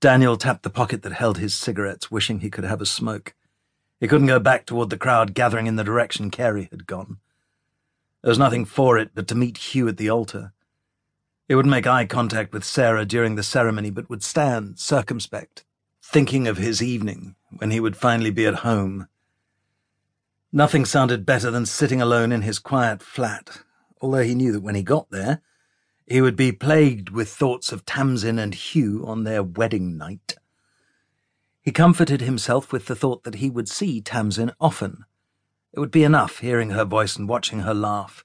Daniel tapped the pocket that held his cigarettes, wishing he could have a smoke. He couldn't go back toward the crowd gathering in the direction Carey had gone. There was nothing for it but to meet Hugh at the altar. He wouldn't make eye contact with Sarah during the ceremony, but would stand circumspect, thinking of his evening when he would finally be at home. Nothing sounded better than sitting alone in his quiet flat, although he knew that when he got there, he would be plagued with thoughts of Tamsyn and Hugh on their wedding night. He comforted himself with the thought that he would see Tamsyn often. It would be enough hearing her voice and watching her laugh,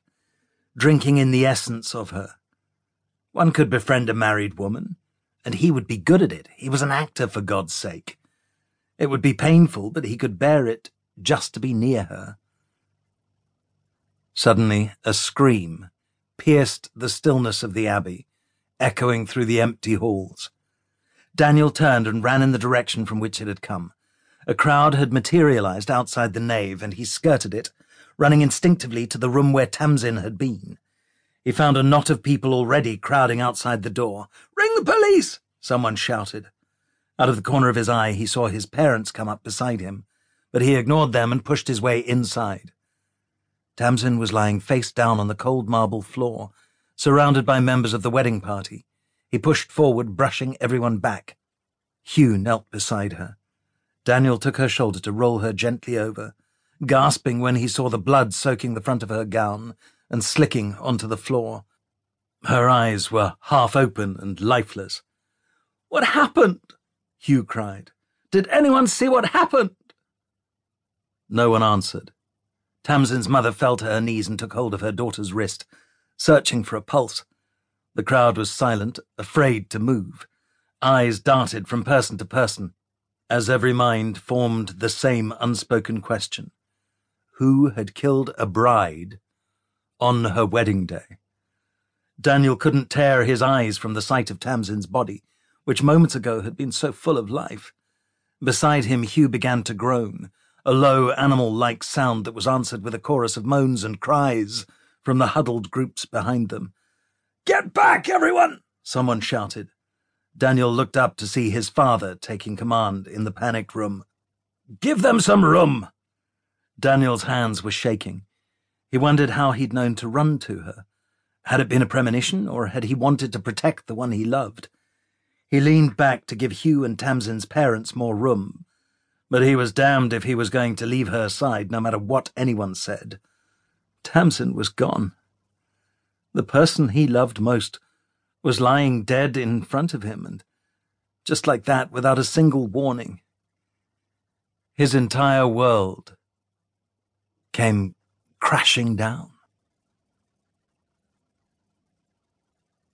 drinking in the essence of her. One could befriend a married woman, and he would be good at it. He was an actor, for God's sake. It would be painful, but he could bear it just to be near her. Suddenly, a scream pierced the stillness of the abbey, echoing through the empty halls. Daniel turned and ran in the direction from which it had come. A crowd had materialized outside the nave, and he skirted it, running instinctively to the room where Tamsyn had been. He found a knot of people already crowding outside the door. Ring the police! someone shouted. Out of the corner of his eye, he saw his parents come up beside him, but he ignored them and pushed his way inside. Tamsyn was lying face down on the cold marble floor, surrounded by members of the wedding party. He pushed forward, brushing everyone back. Hugh knelt beside her. Daniel took her shoulder to roll her gently over, gasping when he saw the blood soaking the front of her gown and slicking onto the floor. Her eyes were half open and lifeless. What happened? Hugh cried. Did anyone see what happened? No one answered. Tamsyn's mother fell to her knees and took hold of her daughter's wrist, searching for a pulse. The crowd was silent, afraid to move. Eyes darted from person to person, as every mind formed the same unspoken question. Who had killed a bride on her wedding day? Daniel couldn't tear his eyes from the sight of Tamsyn's body, which moments ago had been so full of life. Beside him, Hugh began to groan, a low animal-like sound that was answered with a chorus of moans and cries from the huddled groups behind them. Get back, everyone! someone shouted. Daniel looked up to see his father taking command in the panicked room. Give them some room! Daniel's hands were shaking. He wondered how he'd known to run to her. Had it been a premonition, or had he wanted to protect the one he loved? He leaned back to give Hugh and Tamsyn's parents more room, but he was damned if he was going to leave her side no matter what anyone said. Tamsyn was gone. The person he loved most was lying dead in front of him, and just like that, without a single warning. His entire world came crashing down.